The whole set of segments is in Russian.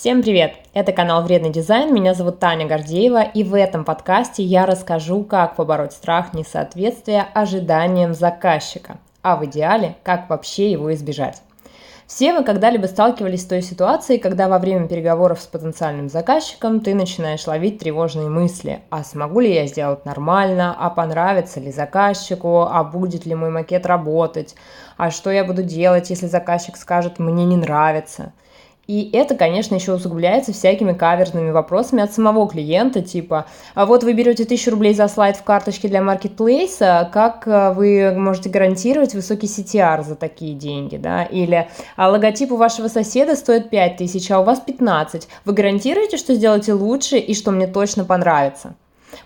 Всем привет! Это канал Вредный дизайн, меня зовут Таня Гордеева, и в этом подкасте я расскажу, как побороть страх несоответствия ожиданиям заказчика, а в идеале, как вообще его избежать. Все вы когда-либо сталкивались с той ситуацией, когда во время переговоров с потенциальным заказчиком ты начинаешь ловить тревожные мысли. А смогу ли я сделать нормально? А понравится ли заказчику? А будет ли мой макет работать? А что я буду делать, если заказчик скажет «мне не нравится»? И это, конечно, еще усугубляется всякими каверзными вопросами от самого клиента, типа, а вот вы берете 1000 рублей за слайд в карточке для маркетплейса, как э, вы можете гарантировать высокий CTR за такие деньги, да? Или а логотип у вашего соседа стоит 5000, а у вас 15. Вы гарантируете, что сделаете лучше и что мне точно понравится?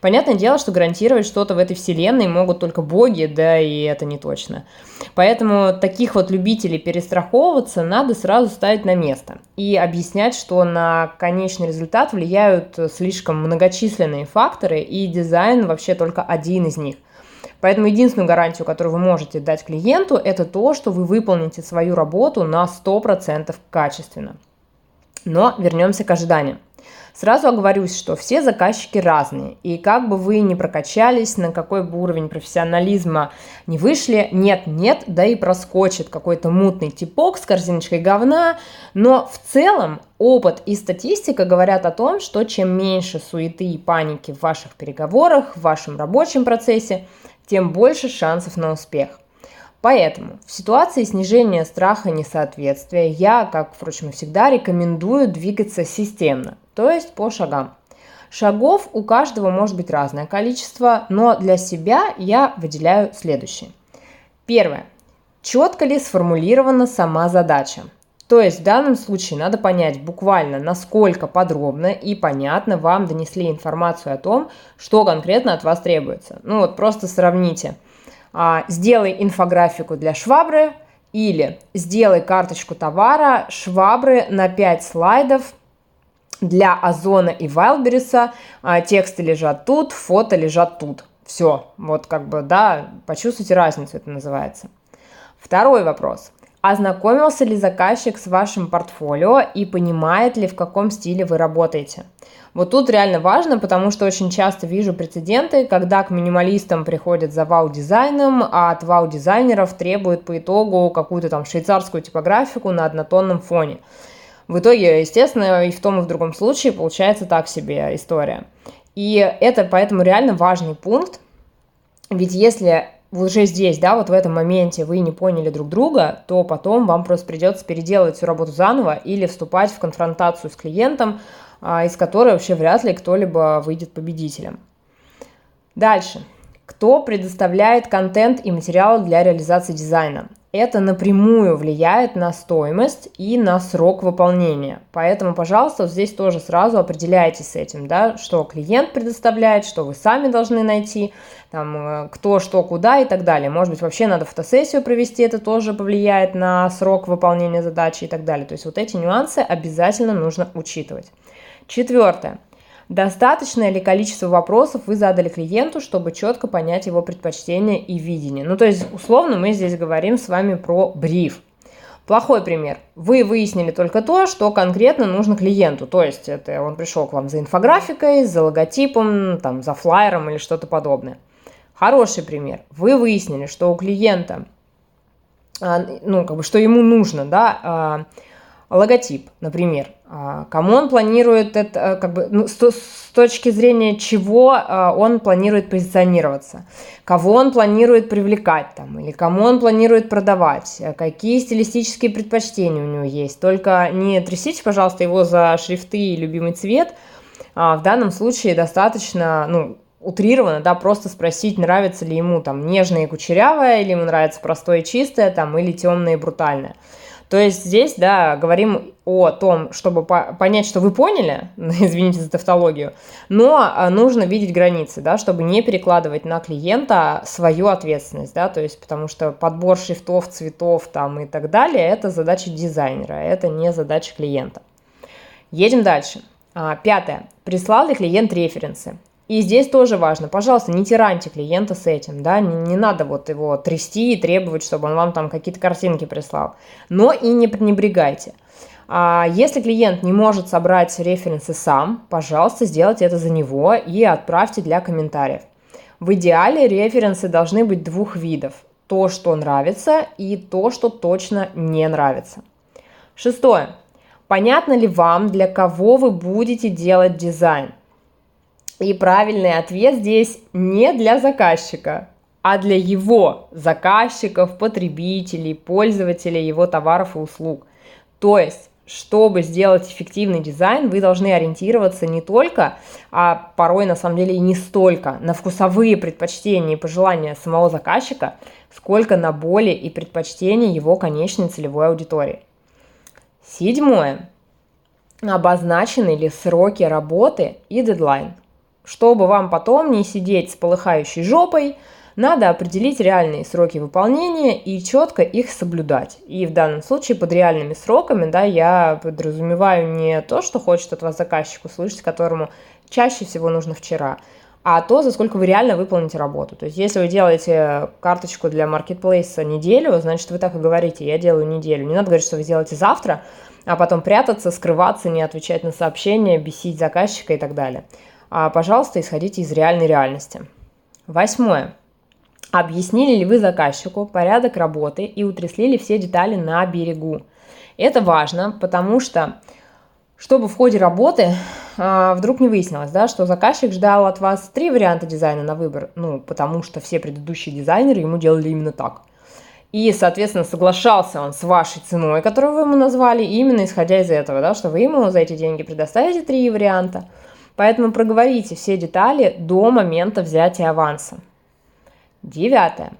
Понятное дело, что гарантировать что-то в этой вселенной могут только боги, да и это не точно. Поэтому таких вот любителей перестраховываться надо сразу ставить на место и объяснять, что на конечный результат влияют слишком многочисленные факторы, и дизайн вообще только один из них. Поэтому единственную гарантию, которую вы можете дать клиенту, это то, что вы выполните свою работу на 100% качественно. Но вернемся к ожиданиям. Сразу оговорюсь, что все заказчики разные, и как бы вы ни прокачались, на какой бы уровень профессионализма не вышли, нет-нет, да и проскочит какой-то мутный типок с корзиночкой говна, но в целом опыт и статистика говорят о том, что чем меньше суеты и паники в ваших переговорах, в вашем рабочем процессе, тем больше шансов на успех. Поэтому в ситуации снижения страха несоответствия я, как, впрочем, всегда, рекомендую двигаться системно, то есть по шагам. Шагов у каждого может быть разное количество, но для себя я выделяю следующее. Первое. Четко ли сформулирована сама задача? То есть в данном случае надо понять буквально, насколько подробно и понятно вам донесли информацию о том, что конкретно от вас требуется. Ну вот просто сравните – сделай инфографику для швабры или сделай карточку товара швабры на 5 слайдов для Озона и Вайлдберриса. А, тексты лежат тут, фото лежат тут. Все, вот как бы, да, почувствуйте разницу, это называется. Второй вопрос. Ознакомился ли заказчик с вашим портфолио и понимает ли, в каком стиле вы работаете? Вот тут реально важно, потому что очень часто вижу прецеденты, когда к минималистам приходят за вау-дизайном, а от вау-дизайнеров требуют по итогу какую-то там швейцарскую типографику на однотонном фоне. В итоге, естественно, и в том, и в другом случае получается так себе история. И это поэтому реально важный пункт, ведь если уже здесь, да, вот в этом моменте вы не поняли друг друга, то потом вам просто придется переделать всю работу заново или вступать в конфронтацию с клиентом, а, из которой вообще вряд ли кто-либо выйдет победителем. Дальше. Кто предоставляет контент и материалы для реализации дизайна? Это напрямую влияет на стоимость и на срок выполнения. Поэтому, пожалуйста, здесь тоже сразу определяйтесь с этим, да, что клиент предоставляет, что вы сами должны найти, там, э, кто, что, куда и так далее. Может быть, вообще надо фотосессию провести, это тоже повлияет на срок выполнения задачи и так далее. То есть вот эти нюансы обязательно нужно учитывать. Четвертое. Достаточное ли количество вопросов вы задали клиенту, чтобы четко понять его предпочтения и видение? Ну, то есть, условно, мы здесь говорим с вами про бриф. Плохой пример. Вы выяснили только то, что конкретно нужно клиенту. То есть, это он пришел к вам за инфографикой, за логотипом, там, за флайером или что-то подобное. Хороший пример. Вы выяснили, что у клиента, а, ну, как бы, что ему нужно, да, а, логотип, например, кому он планирует это, э, как бы, ну, с, с точки зрения чего а, он планирует позиционироваться, кого он планирует привлекать там, или кому он планирует продавать, э, какие стилистические предпочтения у него есть. Только не трясите, пожалуйста, его за шрифты и любимый цвет. А в данном случае достаточно, ну, утрированно, да, просто спросить, нравится ли ему там нежное и кучерявое, или ему нравится простое и чистое, там, или темное и брутальное. То есть здесь, да, говорим о том, чтобы по понять, что вы поняли, извините за тавтологию, но а, нужно видеть границы, да, чтобы не перекладывать на клиента свою ответственность, да, то есть потому что подбор шрифтов, цветов там и так далее, это задача дизайнера, это не задача клиента. Едем дальше. А, пятое. Прислал ли клиент референсы? И здесь тоже важно, пожалуйста, не тираньте клиента с этим, да, не, не надо вот его трясти и требовать, чтобы он вам там какие-то картинки прислал, но и не пренебрегайте. А если клиент не может собрать референсы сам, пожалуйста, сделайте это за него и отправьте для комментариев. В идеале референсы должны быть двух видов. То, что нравится, и то, что точно не нравится. Шестое. Понятно ли вам, для кого вы будете делать дизайн? И правильный ответ здесь не для заказчика, а для его заказчиков, потребителей, пользователей его товаров и услуг. То есть чтобы сделать эффективный дизайн, вы должны ориентироваться не только, а порой на самом деле и не столько на вкусовые предпочтения и пожелания самого заказчика, сколько на боли и предпочтения его конечной целевой аудитории. Седьмое. Обозначены ли сроки работы и дедлайн, чтобы вам потом не сидеть с полыхающей жопой, надо определить реальные сроки выполнения и четко их соблюдать. И в данном случае под реальными сроками да, я подразумеваю не то, что хочет от вас заказчик услышать, которому чаще всего нужно вчера, а то, за сколько вы реально выполните работу. То есть, если вы делаете карточку для маркетплейса неделю, значит, вы так и говорите, я делаю неделю. Не надо говорить, что вы сделаете завтра, а потом прятаться, скрываться, не отвечать на сообщения, бесить заказчика и так далее. А, пожалуйста, исходите из реальной реальности. Восьмое. Объяснили ли вы заказчику порядок работы и утрясли ли все детали на берегу? Это важно, потому что чтобы в ходе работы а, вдруг не выяснилось, да, что заказчик ждал от вас три варианта дизайна на выбор, ну, потому что все предыдущие дизайнеры ему делали именно так. И, соответственно, соглашался он с вашей ценой, которую вы ему назвали, именно исходя из этого, да, что вы ему за эти деньги предоставите три варианта. Поэтому проговорите все детали до момента взятия аванса. Девятое.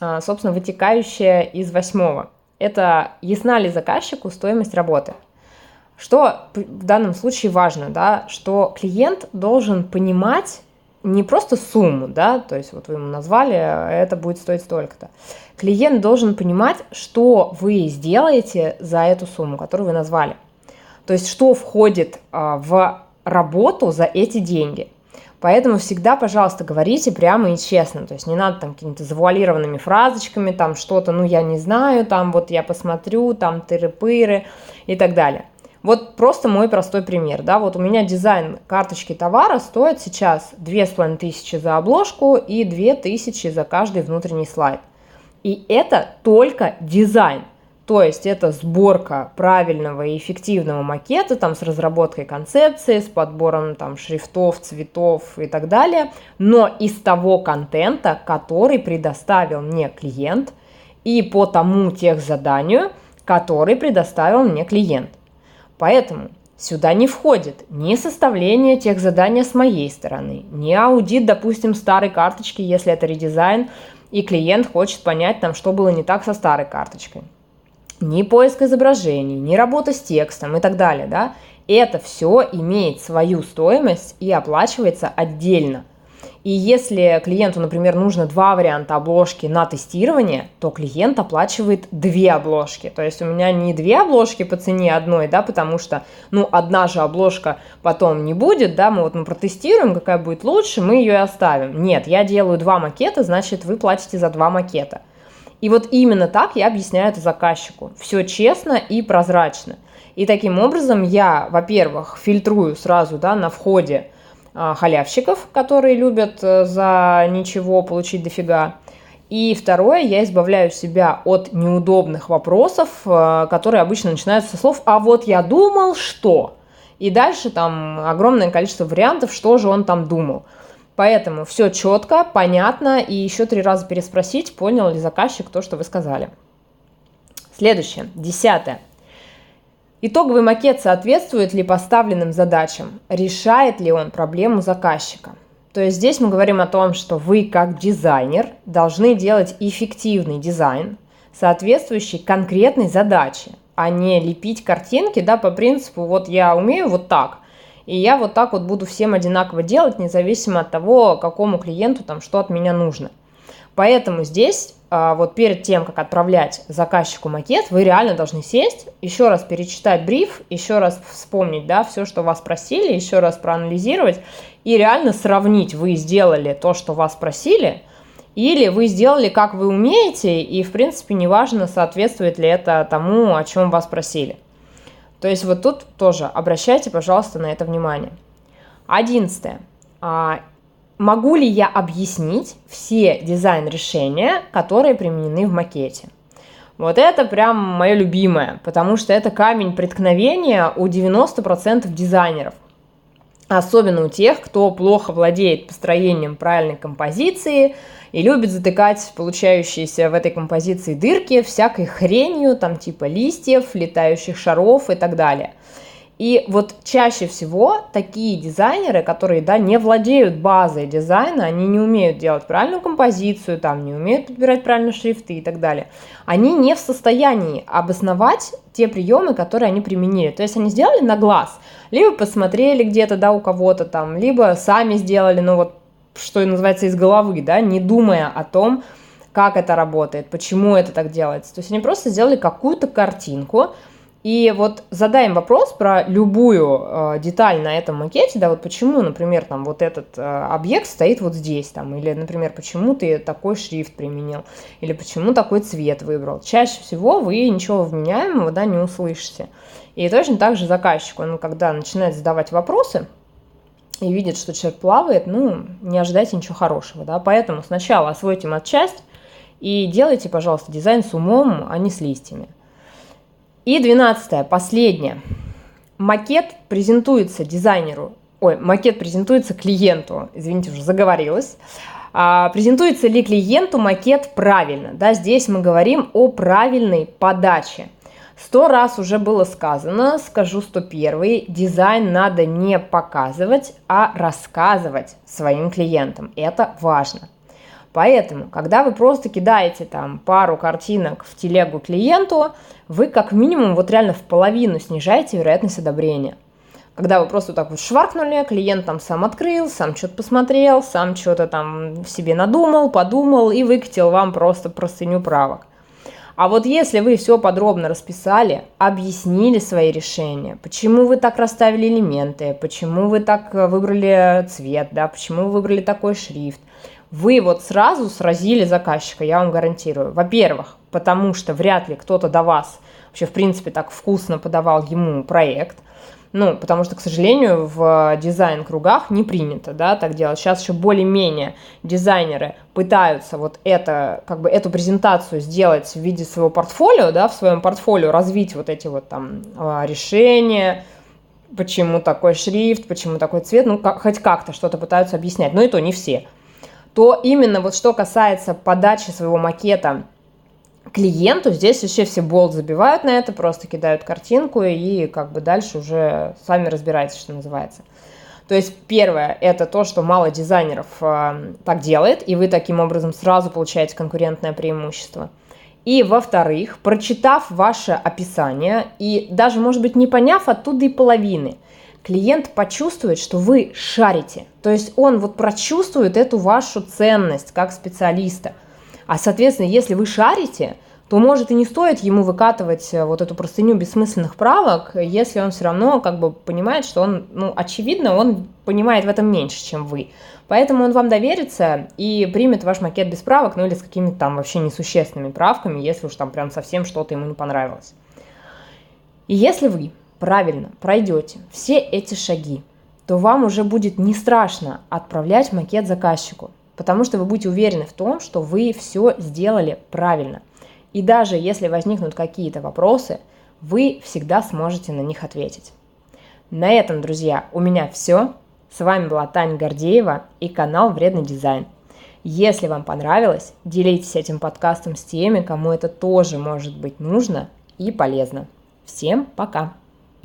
А, собственно, вытекающее из восьмого. Это ясна ли заказчику стоимость работы? Что в данном случае важно, да, что клиент должен понимать не просто сумму, да, то есть вот вы ему назвали, это будет стоить столько-то. Клиент должен понимать, что вы сделаете за эту сумму, которую вы назвали. То есть что входит а, в работу за эти деньги. Поэтому всегда, пожалуйста, говорите прямо и честно. То есть не надо там какими-то завуалированными фразочками, там что-то, ну я не знаю, там вот я посмотрю, там тыры-пыры и так далее. Вот просто мой простой пример, да, вот у меня дизайн карточки товара стоит сейчас 2500 за обложку и 2000 за каждый внутренний слайд. И это только дизайн. То есть это сборка правильного и эффективного макета там, с разработкой концепции, с подбором там, шрифтов, цветов и так далее, но из того контента, который предоставил мне клиент, и по тому тех заданию, который предоставил мне клиент. Поэтому сюда не входит ни составление тех заданий с моей стороны, ни аудит, допустим, старой карточки, если это редизайн, и клиент хочет понять, там, что было не так со старой карточкой ни поиск изображений, ни работа с текстом и так далее, да, это все имеет свою стоимость и оплачивается отдельно. И если клиенту, например, нужно два варианта обложки на тестирование, то клиент оплачивает две обложки. То есть у меня не две обложки по цене одной, да, потому что, ну, одна же обложка потом не будет, да, мы вот мы протестируем, какая будет лучше, мы ее и оставим. Нет, я делаю два макета, значит, вы платите за два макета. И вот именно так я объясняю это заказчику. Все честно и прозрачно. И таким образом я, во-первых, фильтрую сразу да, на входе а, халявщиков, которые любят а, за ничего получить дофига. И второе, я избавляю себя от неудобных вопросов, а, которые обычно начинаются со слов «а вот я думал, что…» И дальше там огромное количество вариантов, что же он там думал. Поэтому все четко, понятно, и еще три раза переспросить, понял ли заказчик то, что вы сказали. Следующее, десятое. Итоговый макет соответствует ли поставленным задачам? Решает ли он проблему заказчика? То есть здесь мы говорим о том, что вы как дизайнер должны делать эффективный дизайн, соответствующий конкретной задаче, а не лепить картинки да, по принципу вот я умею вот так, и я вот так вот буду всем одинаково делать, независимо от того, какому клиенту там что от меня нужно. Поэтому здесь а, вот перед тем, как отправлять заказчику макет, вы реально должны сесть, еще раз перечитать бриф, еще раз вспомнить, да, все, что вас просили, еще раз проанализировать и реально сравнить, вы сделали то, что вас просили, или вы сделали, как вы умеете, и, в принципе, неважно, соответствует ли это тому, о чем вас просили. То есть вот тут тоже обращайте, пожалуйста, на это внимание. Одиннадцатое. А, могу ли я объяснить все дизайн-решения, которые применены в макете? Вот это прям мое любимое, потому что это камень преткновения у 90% дизайнеров. Особенно у тех, кто плохо владеет построением правильной композиции и любит затыкать получающиеся в этой композиции дырки всякой хренью, там типа листьев, летающих шаров и так далее. И вот чаще всего такие дизайнеры, которые, да, не владеют базой дизайна, они не умеют делать правильную композицию, там, не умеют подбирать правильные шрифты и так далее, они не в состоянии обосновать те приемы, которые они применили. То есть они сделали на глаз, либо посмотрели где-то, да, у кого-то там, либо сами сделали, ну вот, что называется, из головы, да, не думая о том, как это работает, почему это так делается. То есть они просто сделали какую-то картинку, и вот задаем вопрос про любую э, деталь на этом макете, да, вот почему, например, там вот этот э, объект стоит вот здесь, там, или, например, почему ты такой шрифт применил, или почему такой цвет выбрал. Чаще всего вы ничего вменяемого, да, не услышите. И точно так же заказчик, он когда начинает задавать вопросы, и видит, что человек плавает, ну, не ожидайте ничего хорошего, да, поэтому сначала освойте матчасть и делайте, пожалуйста, дизайн с умом, а не с листьями. И двенадцатое, последнее. Макет презентуется дизайнеру, ой, макет презентуется клиенту, извините, уже заговорилась. А, презентуется ли клиенту макет правильно? Да, здесь мы говорим о правильной подаче. Сто раз уже было сказано, скажу сто первый, дизайн надо не показывать, а рассказывать своим клиентам. Это важно. Поэтому, когда вы просто кидаете там пару картинок в телегу клиенту, вы как минимум вот реально в половину снижаете вероятность одобрения. Когда вы просто так вот шваркнули, клиент там сам открыл, сам что-то посмотрел, сам что-то там в себе надумал, подумал и выкатил вам просто простыню правок. А вот если вы все подробно расписали, объяснили свои решения, почему вы так расставили элементы, почему вы так выбрали цвет, да, почему вы выбрали такой шрифт, вы вот сразу сразили заказчика, я вам гарантирую. Во-первых, потому что вряд ли кто-то до вас вообще, в принципе, так вкусно подавал ему проект. Ну, потому что, к сожалению, в дизайн-кругах не принято, да, так делать. Сейчас еще более-менее дизайнеры пытаются вот это, как бы эту презентацию сделать в виде своего портфолио, да, в своем портфолио развить вот эти вот там а, решения, почему такой шрифт, почему такой цвет, ну, как, хоть как-то что-то пытаются объяснять, но и то не все то именно вот что касается подачи своего макета клиенту, здесь вообще все болт забивают на это, просто кидают картинку и как бы дальше уже сами разбирайтесь, что называется. То есть первое, это то, что мало дизайнеров э, так делает, и вы таким образом сразу получаете конкурентное преимущество. И во-вторых, прочитав ваше описание и даже, может быть, не поняв оттуда и половины – клиент почувствует, что вы шарите. То есть он вот прочувствует эту вашу ценность как специалиста. А, соответственно, если вы шарите, то может и не стоит ему выкатывать э, вот эту простыню бессмысленных правок, если он все равно как бы понимает, что он, ну, очевидно, он понимает в этом меньше, чем вы. Поэтому он вам доверится и примет ваш макет без правок, ну или с какими-то там вообще несущественными правками, если уж там прям совсем что-то ему не понравилось. И если вы правильно пройдете все эти шаги, то вам уже будет не страшно отправлять макет заказчику, потому что вы будете уверены в том, что вы все сделали правильно. И даже если возникнут какие-то вопросы, вы всегда сможете на них ответить. На этом, друзья, у меня все. С вами была Таня Гордеева и канал Вредный дизайн. Если вам понравилось, делитесь этим подкастом с теми, кому это тоже может быть нужно и полезно. Всем пока!